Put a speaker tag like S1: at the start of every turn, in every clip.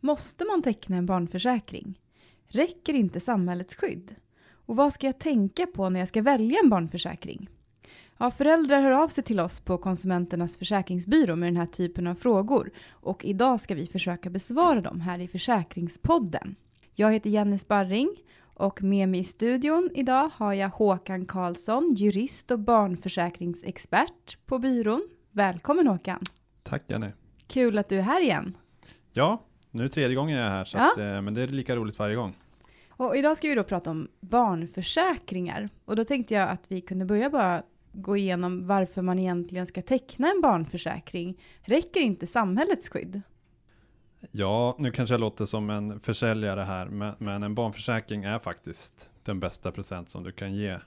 S1: Måste man teckna en barnförsäkring? Räcker inte samhällets skydd? Och vad ska jag tänka på när jag ska välja en barnförsäkring? Ja, föräldrar hör av sig till oss på Konsumenternas försäkringsbyrå med den här typen av frågor och idag ska vi försöka besvara dem här i Försäkringspodden. Jag heter Jenny Sparring och med mig i studion idag har jag Håkan Karlsson, jurist och barnförsäkringsexpert på byrån. Välkommen Håkan!
S2: Tack Jenny!
S1: Kul att du är här igen!
S2: Ja, nu är det tredje gången jag är här, så
S1: Ja.
S2: att, eh, men det är lika roligt varje gång.
S1: Och idag ska vi då prata om barnförsäkringar. Och då tänkte jag att vi kunde börja bara gå igenom varför man egentligen ska teckna en barnförsäkring. Räcker inte samhällets skydd?
S2: Ja, nu kanske jag låter som en försäljare här, men, men en barnförsäkring är faktiskt den bästa present som du kan ge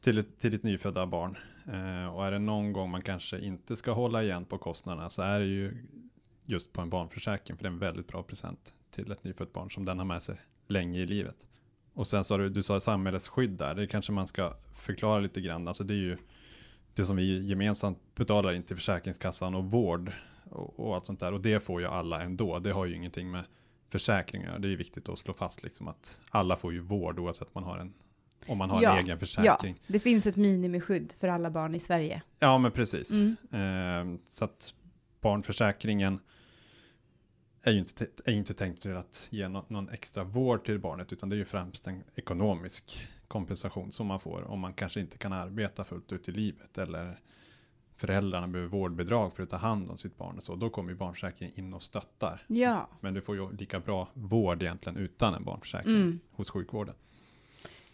S2: till, ett, till ditt nyfödda barn. Eh, och är det någon gång man kanske inte ska hålla igen på kostnaderna så är det ju just på en barnförsäkring, för det är en väldigt bra present till ett nyfött barn som den har med sig länge i livet. Och sen sa du, du sa samhällets skydd där, det kanske man ska förklara lite grann. Alltså det är ju det som vi gemensamt betalar in till Försäkringskassan och vård och, och allt sånt där. Och det får ju alla ändå. Det har ju ingenting med försäkringar. Det är ju viktigt att slå fast liksom att alla får ju vård oavsett man har en, om man har
S1: Ja,
S2: en egen försäkring.
S1: Ja, det finns ett minimiskydd för alla barn i Sverige.
S2: Ja, men precis.
S1: Mm.
S2: Eh, så att barnförsäkringen är ju inte, är ju inte tänkt till att ge nå- någon extra vård till barnet, utan det är ju främst en ekonomisk kompensation som man får om man kanske inte kan arbeta fullt ut i livet eller föräldrarna behöver vårdbidrag för att ta hand om sitt barn och så. Då kommer ju barnförsäkringen in och stöttar.
S1: Ja,
S2: Men du får ju lika bra vård egentligen utan en barnförsäkring
S1: Mm.
S2: hos sjukvården.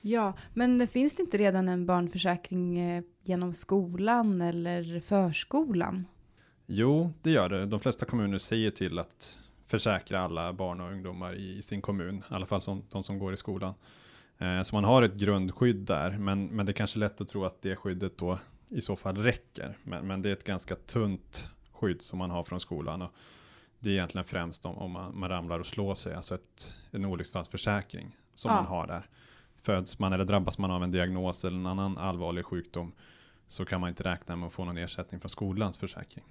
S1: ja. men finns det inte redan en barnförsäkring eh, genom skolan eller förskolan?
S2: Jo, det gör det. De flesta kommuner säger till att försäkra alla barn och ungdomar i, sin kommun, i alla fall som, de som går i skolan. Eh, så man har ett grundskydd där, men, men det är kanske lätt att tro att det skyddet då i så fall räcker. Men, men det är ett ganska tunt skydd som man har från skolan. Och det är egentligen främst om, om man, man ramlar och slår sig, alltså ett, en olycksfallsförsäkring som
S1: Ja.
S2: man har där. Föds man eller drabbas man av en diagnos eller en annan allvarlig sjukdom så kan man inte räkna med att få någon ersättning från skolans försäkring.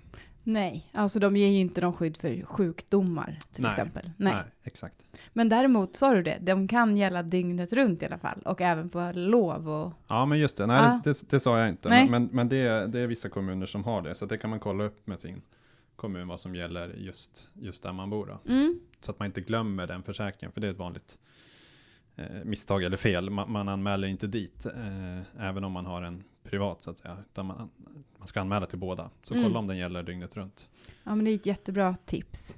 S1: Nej, alltså de ger ju inte någon skydd för sjukdomar till
S2: Nej.
S1: exempel.
S2: Nej.
S1: Nej.
S2: exakt.
S1: Men däremot sa du det, de kan gälla dygnet runt i alla fall och även på lov och
S2: Ja, men just det. Nej,
S1: Ja.
S2: det, det, sa jag inte.
S1: Nej.
S2: Men, men, det, är, det är vissa kommuner som har det, så det kan man kolla upp med sin kommun vad som gäller just, just där man bor.
S1: Mm.
S2: Så att man inte glömmer den försäkringen, för det är ett vanligt eh, misstag eller fel. Man, man anmäler inte dit, eh, även om man har en privat så att säga, utan man, man ska anmäla till båda. Så
S1: Mm.
S2: kolla om den gäller dygnet runt.
S1: Ja, men det är ett jättebra tips.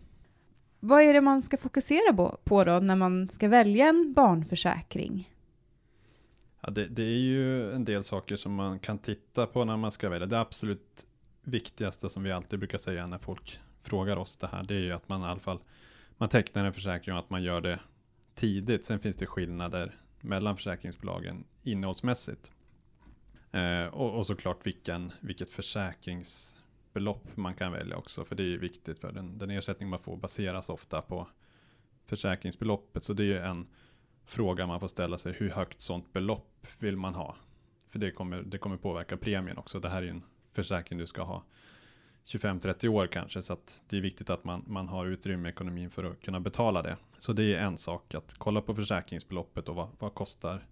S1: Vad är det man ska fokusera på, då när man ska välja en barnförsäkring?
S2: Ja, det, det är ju en del saker som man kan titta på när man ska välja. Det absolut viktigaste som vi alltid brukar säga när folk frågar oss det här, det är ju att man i alla fall man tecknar en försäkring och att man gör det tidigt. Sen finns det skillnader mellan försäkringsbolagen innehållsmässigt. Eh, och, och såklart vilken, vilket försäkringsbelopp man kan välja också, för det är ju viktigt för den, den ersättning man får baseras ofta på försäkringsbeloppet. Så det är ju en fråga man får ställa sig. Hur högt sånt belopp vill man ha? För det kommer, det kommer påverka premien också. Det här är ju en försäkring du ska ha 25-30 år kanske. Så att det är viktigt att man, man har utrymme i ekonomin för att kunna betala det. Så det är en sak att kolla på försäkringsbeloppet och vad, vad kostar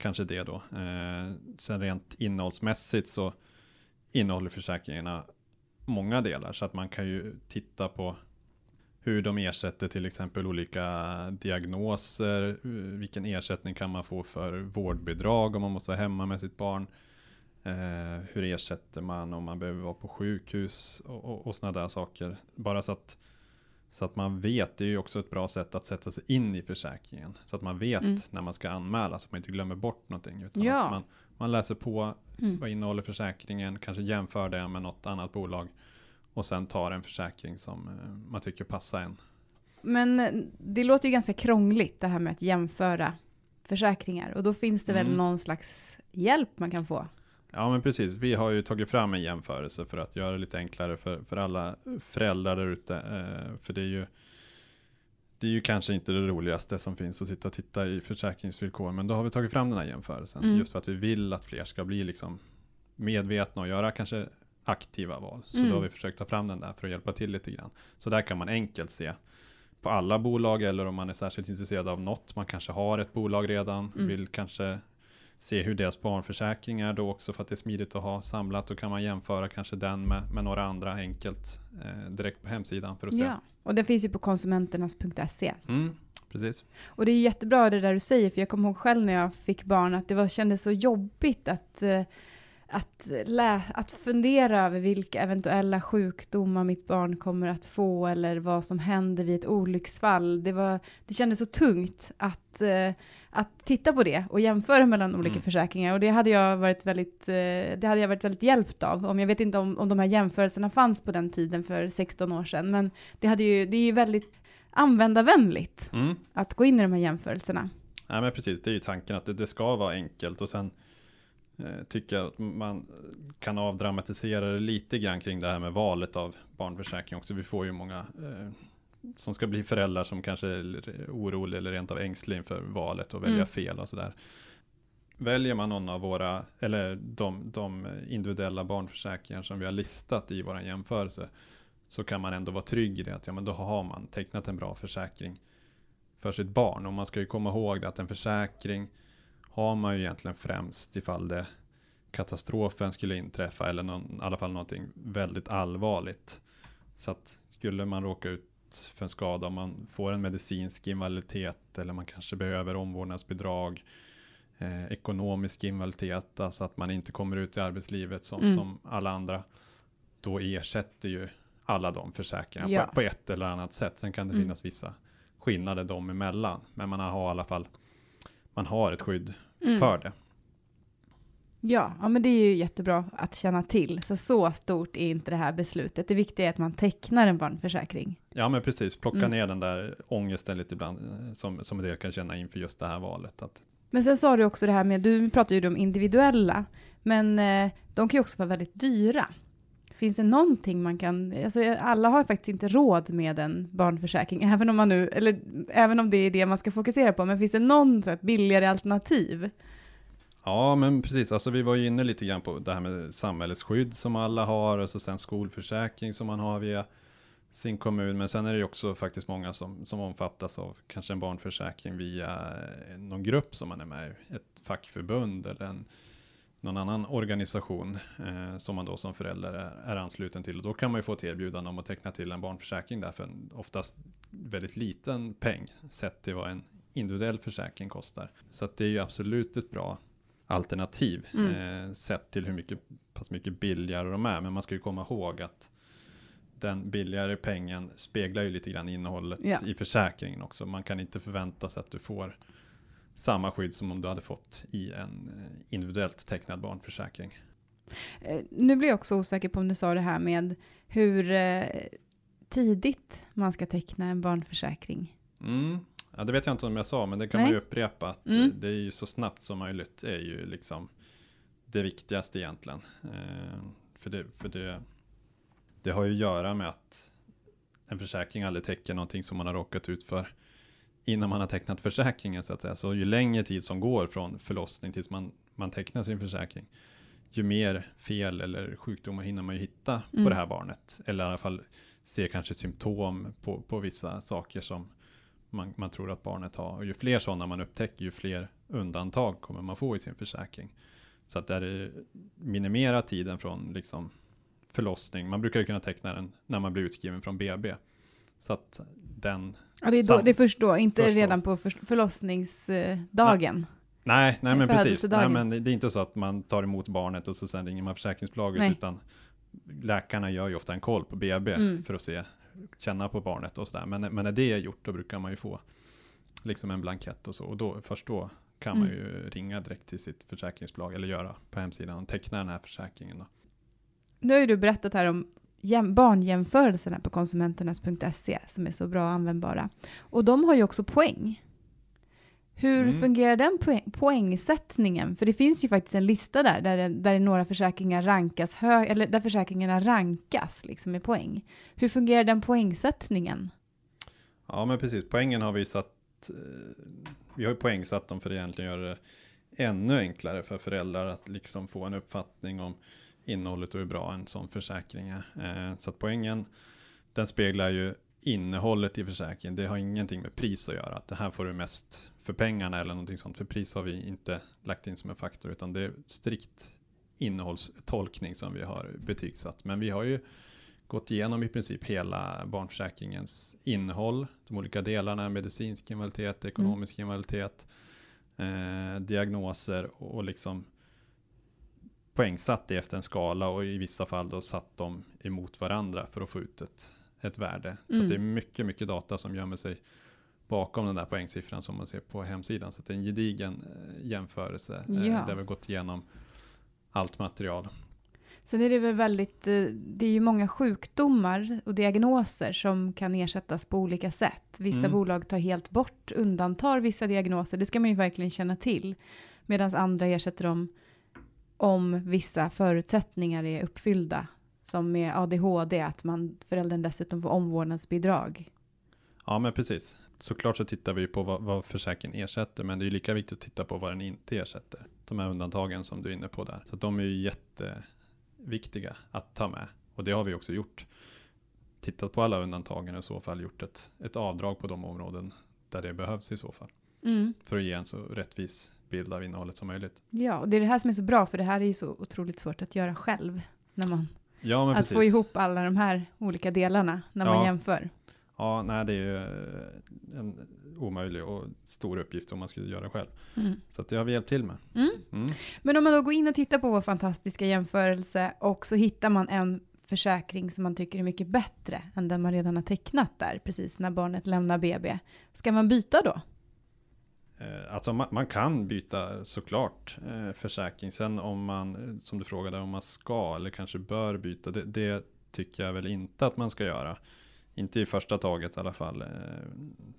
S2: kanske det då. Eh, sen rent innehållsmässigt så innehåller försäkringarna många delar. Så att man kan ju titta på hur de ersätter till exempel olika diagnoser, vilken ersättning kan man få för vårdbidrag om man måste vara hemma med sitt barn. Eh, hur ersätter man om man behöver vara på sjukhus och, och, och sådana där saker. Bara så att, så att man vet, det är ju också ett bra sätt att sätta sig in i försäkringen. Så att man vet
S1: Mm.
S2: när man ska anmäla, så att man inte glömmer bort någonting. Utan
S1: Ja.
S2: man, man läser på
S1: Mm.
S2: vad innehåller försäkringen, kanske jämför det med något annat bolag. Och sen tar en försäkring som eh, man tycker passar en.
S1: Men eh, det låter ju ganska krångligt det här med att jämföra försäkringar och då finns det väl
S2: Mm.
S1: någon slags hjälp man kan få?
S2: Ja men precis, vi har ju tagit fram en jämförelse för att göra det lite enklare för, för alla föräldrar där ute. Eh, för det är ju det är ju kanske inte det roligaste som finns att sitta och titta i försäkringsvillkor, men då har vi tagit fram den här jämförelsen.
S1: Mm.
S2: Just för att vi vill att fler ska bli liksom medvetna och göra kanske aktiva val. Så
S1: Mm.
S2: då har vi försökt ta fram den där för att hjälpa till lite grann. Så där kan man enkelt se på alla bolag eller om man är särskilt intresserad av något. Man kanske har ett bolag redan,
S1: Mm.
S2: vill kanske se hur deras barnförsäkring är då också för att det är smidigt att ha samlat. Då kan man jämföra kanske den med, med några andra enkelt eh, direkt på hemsidan för att se.
S1: Ja, och den finns ju på konsumenternas.se.
S2: Mm, precis.
S1: Och det är jättebra det där du säger, för jag kommer ihåg själv när jag fick barn att det var, kändes så jobbigt att, eh, att, lä, att fundera över vilka eventuella sjukdomar mitt barn kommer att få eller vad som händer vid ett olycksfall. Det, var, det kändes så tungt att, eh, att titta på det och jämföra mellan olika
S2: Mm.
S1: försäkringar. Och det hade jag varit väldigt, eh, det hade jag varit väldigt hjälpt av. Om jag vet inte om, om de här jämförelserna fanns på den tiden för 16 år sedan, men det, hade ju, det är ju väldigt användarvänligt
S2: Mm.
S1: att gå in i de här jämförelserna.
S2: Ja men precis, det är ju tanken att det, det ska vara enkelt och sen eh, tycker jag att man kan avdramatisera det lite grann kring det här med valet av barnförsäkring också. Vi får ju många eh, som ska bli föräldrar som kanske är oroliga eller rent av ängsliga inför valet och välja
S1: Mm.
S2: fel och sådär. Väljer man någon av våra, eller de, de individuella barnförsäkringar som vi har listat i våran jämförelse, så kan man ändå vara trygg i det att ja, men då har man tecknat en bra försäkring för sitt barn. Och man ska ju komma ihåg att en försäkring har man ju egentligen främst ifall det katastrofen skulle inträffa eller någon, i alla fall någonting väldigt allvarligt. Så att skulle man råka ut för en skada, om man får en medicinsk invaliditet eller man kanske behöver omvårdnadsbidrag, eh, ekonomisk invaliditet, alltså att man inte kommer ut i arbetslivet som,
S1: Mm.
S2: som alla andra, då ersätter ju alla de försäkringarna
S1: Ja.
S2: på, på ett eller annat sätt. Sen kan det
S1: Mm.
S2: finnas vissa skillnader dem emellan, men man har i alla fall man har ett skydd
S1: Mm.
S2: för det.
S1: Ja, ja, men det är ju jättebra att känna till. Så så stort är inte det här beslutet. Det viktiga är att man tecknar en barnförsäkring.
S2: Ja men precis, plocka
S1: Mm.
S2: ner den där ångesten lite ibland eh, som, som en del kan känna inför just det här valet. Att,
S1: Men sen sa du också det här med, du pratar ju om individuella, men eh, de kan ju också vara väldigt dyra. Finns det någonting man kan, alltså alla har faktiskt inte råd med en barnförsäkring, även om man nu, eller även om det är det man ska fokusera på, men finns det någon så billigare alternativ?
S2: Ja men precis, alltså vi var ju inne lite grann på det här med samhällsskydd som alla har och så sen skolförsäkring som man har via sin kommun. Men sen är det ju också faktiskt många som, som omfattas av kanske en barnförsäkring via eh, någon grupp som man är med i. Ett fackförbund eller en, någon annan organisation eh, som man då som förälder är, är ansluten till. Och då kan man ju få ett erbjudande om att teckna till en barnförsäkring där för en oftast väldigt liten peng sett till vad en individuell försäkring kostar. Så att det är ju absolut ett bra alternativ
S1: Mm.
S2: eh, sett till hur mycket, pass mycket billigare de är. Men man ska ju komma ihåg att den billigare pengen speglar ju lite grann innehållet
S1: Ja.
S2: i försäkringen också. Man kan inte förvänta sig att du får samma skydd som om du hade fått i en eh, individuellt tecknad barnförsäkring.
S1: Eh, nu blir jag också osäker på om du sa det här med hur eh, tidigt man ska teckna en barnförsäkring.
S2: Mm. Ja, det vet jag inte om jag sa, men det kan
S1: Nej.
S2: man ju upprepa. Att
S1: Mm.
S2: eh, Det är ju så snabbt som möjligt är ju liksom det viktigaste egentligen. Eh, för det, för det, det har ju att göra med att en försäkring aldrig täcker någonting som man har råkat ut för innan man har tecknat försäkringen så att säga. Så ju längre tid som går från förlossning tills man, man tecknar sin försäkring, ju mer fel eller sjukdomar hinner man ju hitta
S1: Mm.
S2: på det här barnet. Eller i alla fall se kanske symptom på, på vissa saker som man, man tror att barnet har. Och ju fler sådana man upptäcker, ju fler undantag kommer man få i sin försäkring. Så att där är minimera tiden från liksom förlossning. Man brukar ju kunna teckna den när man blir utskriven från BB. Så att den,
S1: Ja, det, är då, det är först då, inte
S2: först då.
S1: redan på för, förlossningsdagen.
S2: nej, nej men precis. Nej, men det är inte så att man tar emot barnet och så sen ringer man försäkringsbolaget.
S1: Nej.
S2: Utan läkarna gör ju ofta en koll på BB
S1: Mm.
S2: för att se, känna på barnet och sådär. Men, men när det är gjort då brukar man ju få liksom en blankett och så. Och då, först då kan man
S1: Mm.
S2: ju ringa direkt till sitt försäkringsbolag eller göra på hemsidan och teckna den här försäkringen. Då.
S1: Nu har ju du berättat här om jäm, barnjämförelserna på konsumenternas.se som är så bra och användbara. Och de har ju också poäng. Hur
S2: Mm.
S1: fungerar den poäng, poängsättningen? För det finns ju faktiskt en lista där, där, det- där några försäkringar rankas hö, eller där försäkringarna rankas liksom med poäng. Hur fungerar den poängsättningen?
S2: Ja, men precis. Poängen har vi satt. Eh, vi har ju poängsatt dem för att egentligen göra det ännu enklare för föräldrar att liksom få en uppfattning om innehållet och hur bra en sån försäkring är. Eh, så att poängen, den speglar ju innehållet i försäkringen. Det har ingenting med pris att göra. Att det här får du mest för pengarna eller någonting sånt. För pris har vi inte lagt in som en faktor, utan det är strikt innehållstolkning som vi har betygsatt. Men vi har ju gått igenom i princip hela barnförsäkringens innehåll, de olika delarna, medicinsk invaliditet, ekonomisk mm. invaliditet, eh, diagnoser och, och liksom poängsatt det efter en skala och i vissa fall då satt dem emot varandra för att få ut ett, ett värde. Så mm. det är mycket, mycket data som gömmer sig bakom den där poängsiffran som man ser på hemsidan. Så det är en gedigen eh, jämförelse eh, ja. där vi gått igenom allt material.
S1: Sen är det väl väldigt, eh, det är ju många sjukdomar och diagnoser som kan ersättas på olika sätt. Vissa mm. bolag tar helt bort, undantar vissa diagnoser, det ska man ju verkligen känna till. Medan andra ersätter dem om vissa förutsättningar är uppfyllda. Som med ADHD, att man, föräldern dessutom får omvårdnadsbidrag.
S2: Ja, men precis. Såklart så tittar vi på vad, vad försäkringen ersätter, men det är lika viktigt att titta på vad den inte ersätter. De här undantagen som du är inne på där. Så de är ju jätteviktiga att ta med. Och det har vi också gjort. Tittat på alla undantagen och i så fall gjort ett, ett avdrag på de områden där det behövs i så fall. Mm. För att ge en så rättvis bild av innehållet som möjligt.
S1: Ja, och det är det här som är så bra, för det här är ju så otroligt svårt att göra själv. När man,
S2: ja,
S1: att
S2: precis.
S1: få ihop alla de här olika delarna när ja. man jämför.
S2: Ja, nej, det är ju en omöjlig och stor uppgift om man skulle göra själv. Mm. Så det har vi hjälpt till med.
S1: Mm. Mm. Men om man då går in och tittar på vår fantastiska jämförelse och så hittar man en försäkring som man tycker är mycket bättre än den man redan har tecknat där, precis när barnet lämnar BB. Ska man byta då?
S2: Eh, alltså man, man, kan byta såklart eh, försäkring. Sen om man, som du frågade, om man ska eller kanske bör byta. Det, det tycker jag väl inte att man ska göra. Inte i första taget i alla fall. Eh,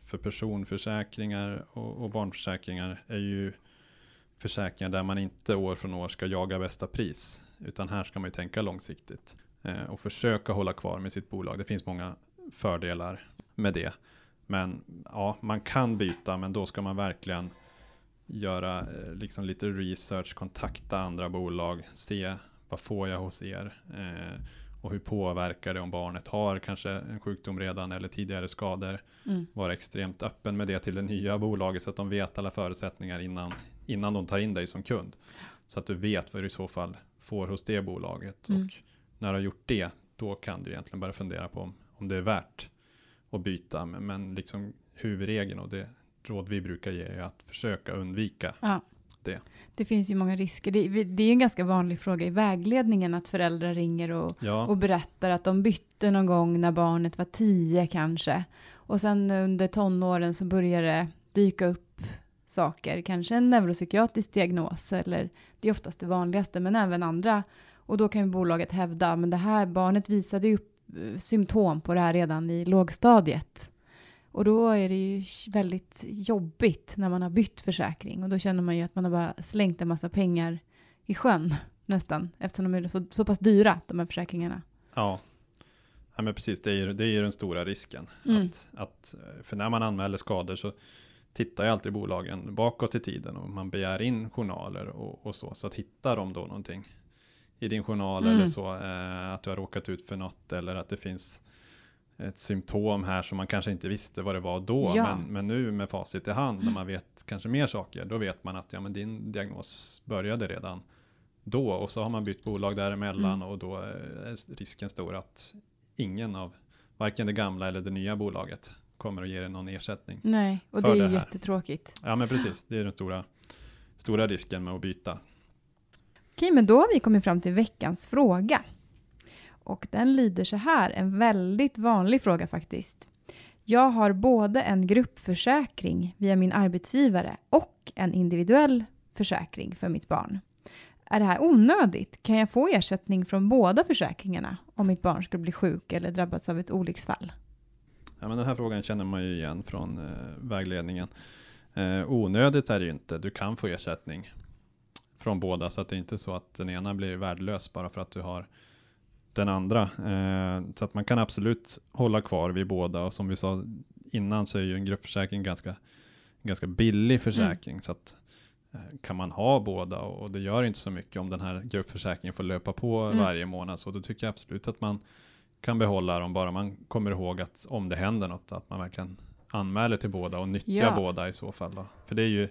S2: för personförsäkringar och, och barnförsäkringar är ju försäkringar där man inte år från år ska jaga bästa pris. Utan här ska man ju tänka långsiktigt. Eh, och försöka hålla kvar med sitt bolag. Det finns många fördelar med det. Men ja, man kan byta, men då ska man verkligen göra eh, liksom lite research, kontakta andra bolag, se vad får jag hos er eh, och hur påverkar det om barnet har kanske en sjukdom redan eller tidigare skador. Mm. Vara extremt öppen med det till det nya bolaget så att de vet alla förutsättningar innan, innan de tar in dig som kund. Så att du vet vad du i så fall får hos det bolaget. Mm. Och när du har gjort det, då kan du egentligen börja fundera på om, om det är värt att byta. Men, men liksom huvudregeln och det råd vi brukar ge är att försöka undvika ja. det.
S1: Det finns ju många risker. Det, det är en ganska vanlig fråga i vägledningen att föräldrar ringer och, ja. och berättar att de bytte någon gång när barnet var tio kanske. Och sen under tonåren så börjar det dyka upp saker, kanske en neuropsykiatrisk diagnos eller det är oftast det vanligaste, men även andra. Och då kan ju bolaget hävda, men det här barnet visade upp symptom på det här redan i lågstadiet. Och då är det ju väldigt jobbigt när man har bytt försäkring och då känner man ju att man har bara slängt en massa pengar i sjön nästan eftersom de är så, så pass dyra de här försäkringarna.
S2: Ja, ja men precis det är, det är den stora risken. Mm. Att, att, för när man anmäler skador så tittar ju alltid bolagen bakåt i tiden och man begär in journaler och, och så. Så att hittar de då någonting i din journal mm. eller så. Eh, att du har råkat ut för något eller att det finns ett symptom här som man kanske inte visste vad det var då. Ja. Men, men nu med facit i hand, när man vet kanske mer saker, då vet man att ja, men din diagnos började redan då och så har man bytt bolag däremellan mm. och då är risken stor att ingen av varken det gamla eller det nya bolaget kommer att ge dig någon ersättning.
S1: Nej, och det är ju jättetråkigt.
S2: Ja, men precis. Det är den stora, stora risken med att byta.
S1: Okej, men då har vi kommit fram till veckans fråga. Och den lyder så här, en väldigt vanlig fråga faktiskt. Jag har både en gruppförsäkring via min arbetsgivare och en individuell försäkring för mitt barn. Är det här onödigt? Kan jag få ersättning från båda försäkringarna om mitt barn skulle bli sjuk eller drabbats av ett olycksfall?
S2: Ja, men den här frågan känner man ju igen från eh, vägledningen. Eh, onödigt är det ju inte. Du kan få ersättning från båda så att det är inte så att den ena blir värdelös bara för att du har den andra. Eh, så att man kan absolut hålla kvar vid båda och som vi sa innan så är ju en gruppförsäkring ganska, ganska billig försäkring. Mm. Så att eh, kan man ha båda och, och det gör inte så mycket om den här gruppförsäkringen får löpa på mm. varje månad. Så då tycker jag absolut att man kan behålla dem bara man kommer ihåg att om det händer något att man verkligen anmäler till båda och nyttjar ja. båda i så fall. Då. För det är ju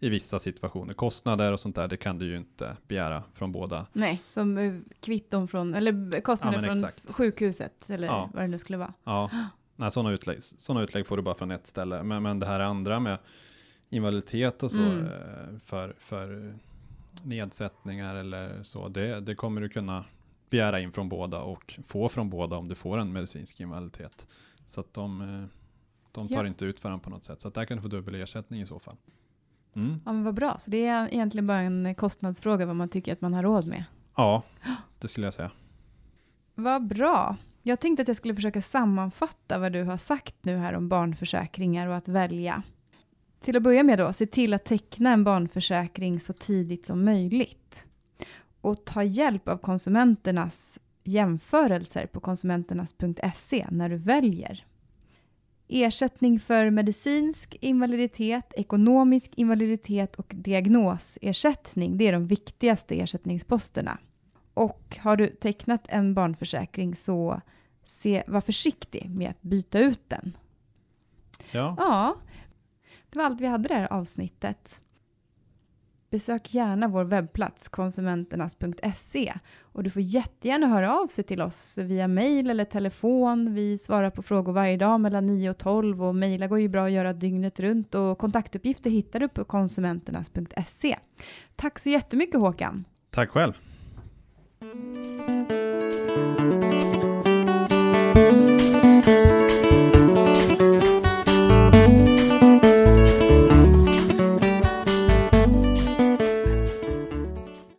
S2: i vissa situationer. Kostnader och sånt där, det kan du ju inte begära från båda.
S1: Nej, som eh, kvitton från, eller kostnader ja, från exakt. sjukhuset eller ja. vad det nu skulle vara.
S2: Ja, Nej, sådana, utlägg, sådana utlägg får du bara från ett ställe. Men, men det här andra med invaliditet och så mm. Eh, för, för nedsättningar eller så, det, det kommer du kunna begära in från båda och få från båda om du får en medicinsk invaliditet. Så att de, eh, de tar ja. inte ut varandra på något sätt. Så att där kan du få dubbel ersättning i så fall.
S1: Mm. Ja men vad bra, så det är egentligen bara en kostnadsfråga vad man tycker att man har råd med.
S2: Ja, det skulle jag säga.
S1: Vad bra. Jag tänkte att jag skulle försöka sammanfatta vad du har sagt nu här om barnförsäkringar och att välja. Till att börja med då, se till att teckna en barnförsäkring så tidigt som möjligt. Och ta hjälp av konsumenternas jämförelser på konsumenternas.se när du väljer. Ersättning för medicinsk invaliditet, ekonomisk invaliditet och diagnosersättning, det är de viktigaste ersättningsposterna. Och har du tecknat en barnförsäkring så se, var försiktig med att byta ut den.
S2: Ja.
S1: ja, det var allt vi hade det här avsnittet. Besök gärna vår webbplats konsumenternas.se och du får jättegärna höra av sig till oss via mail eller telefon. Vi svarar på frågor varje dag mellan 9 och 12 och mejla går ju bra att göra dygnet runt och kontaktuppgifter hittar du på konsumenternas.se. Tack så jättemycket Håkan.
S2: Tack själv.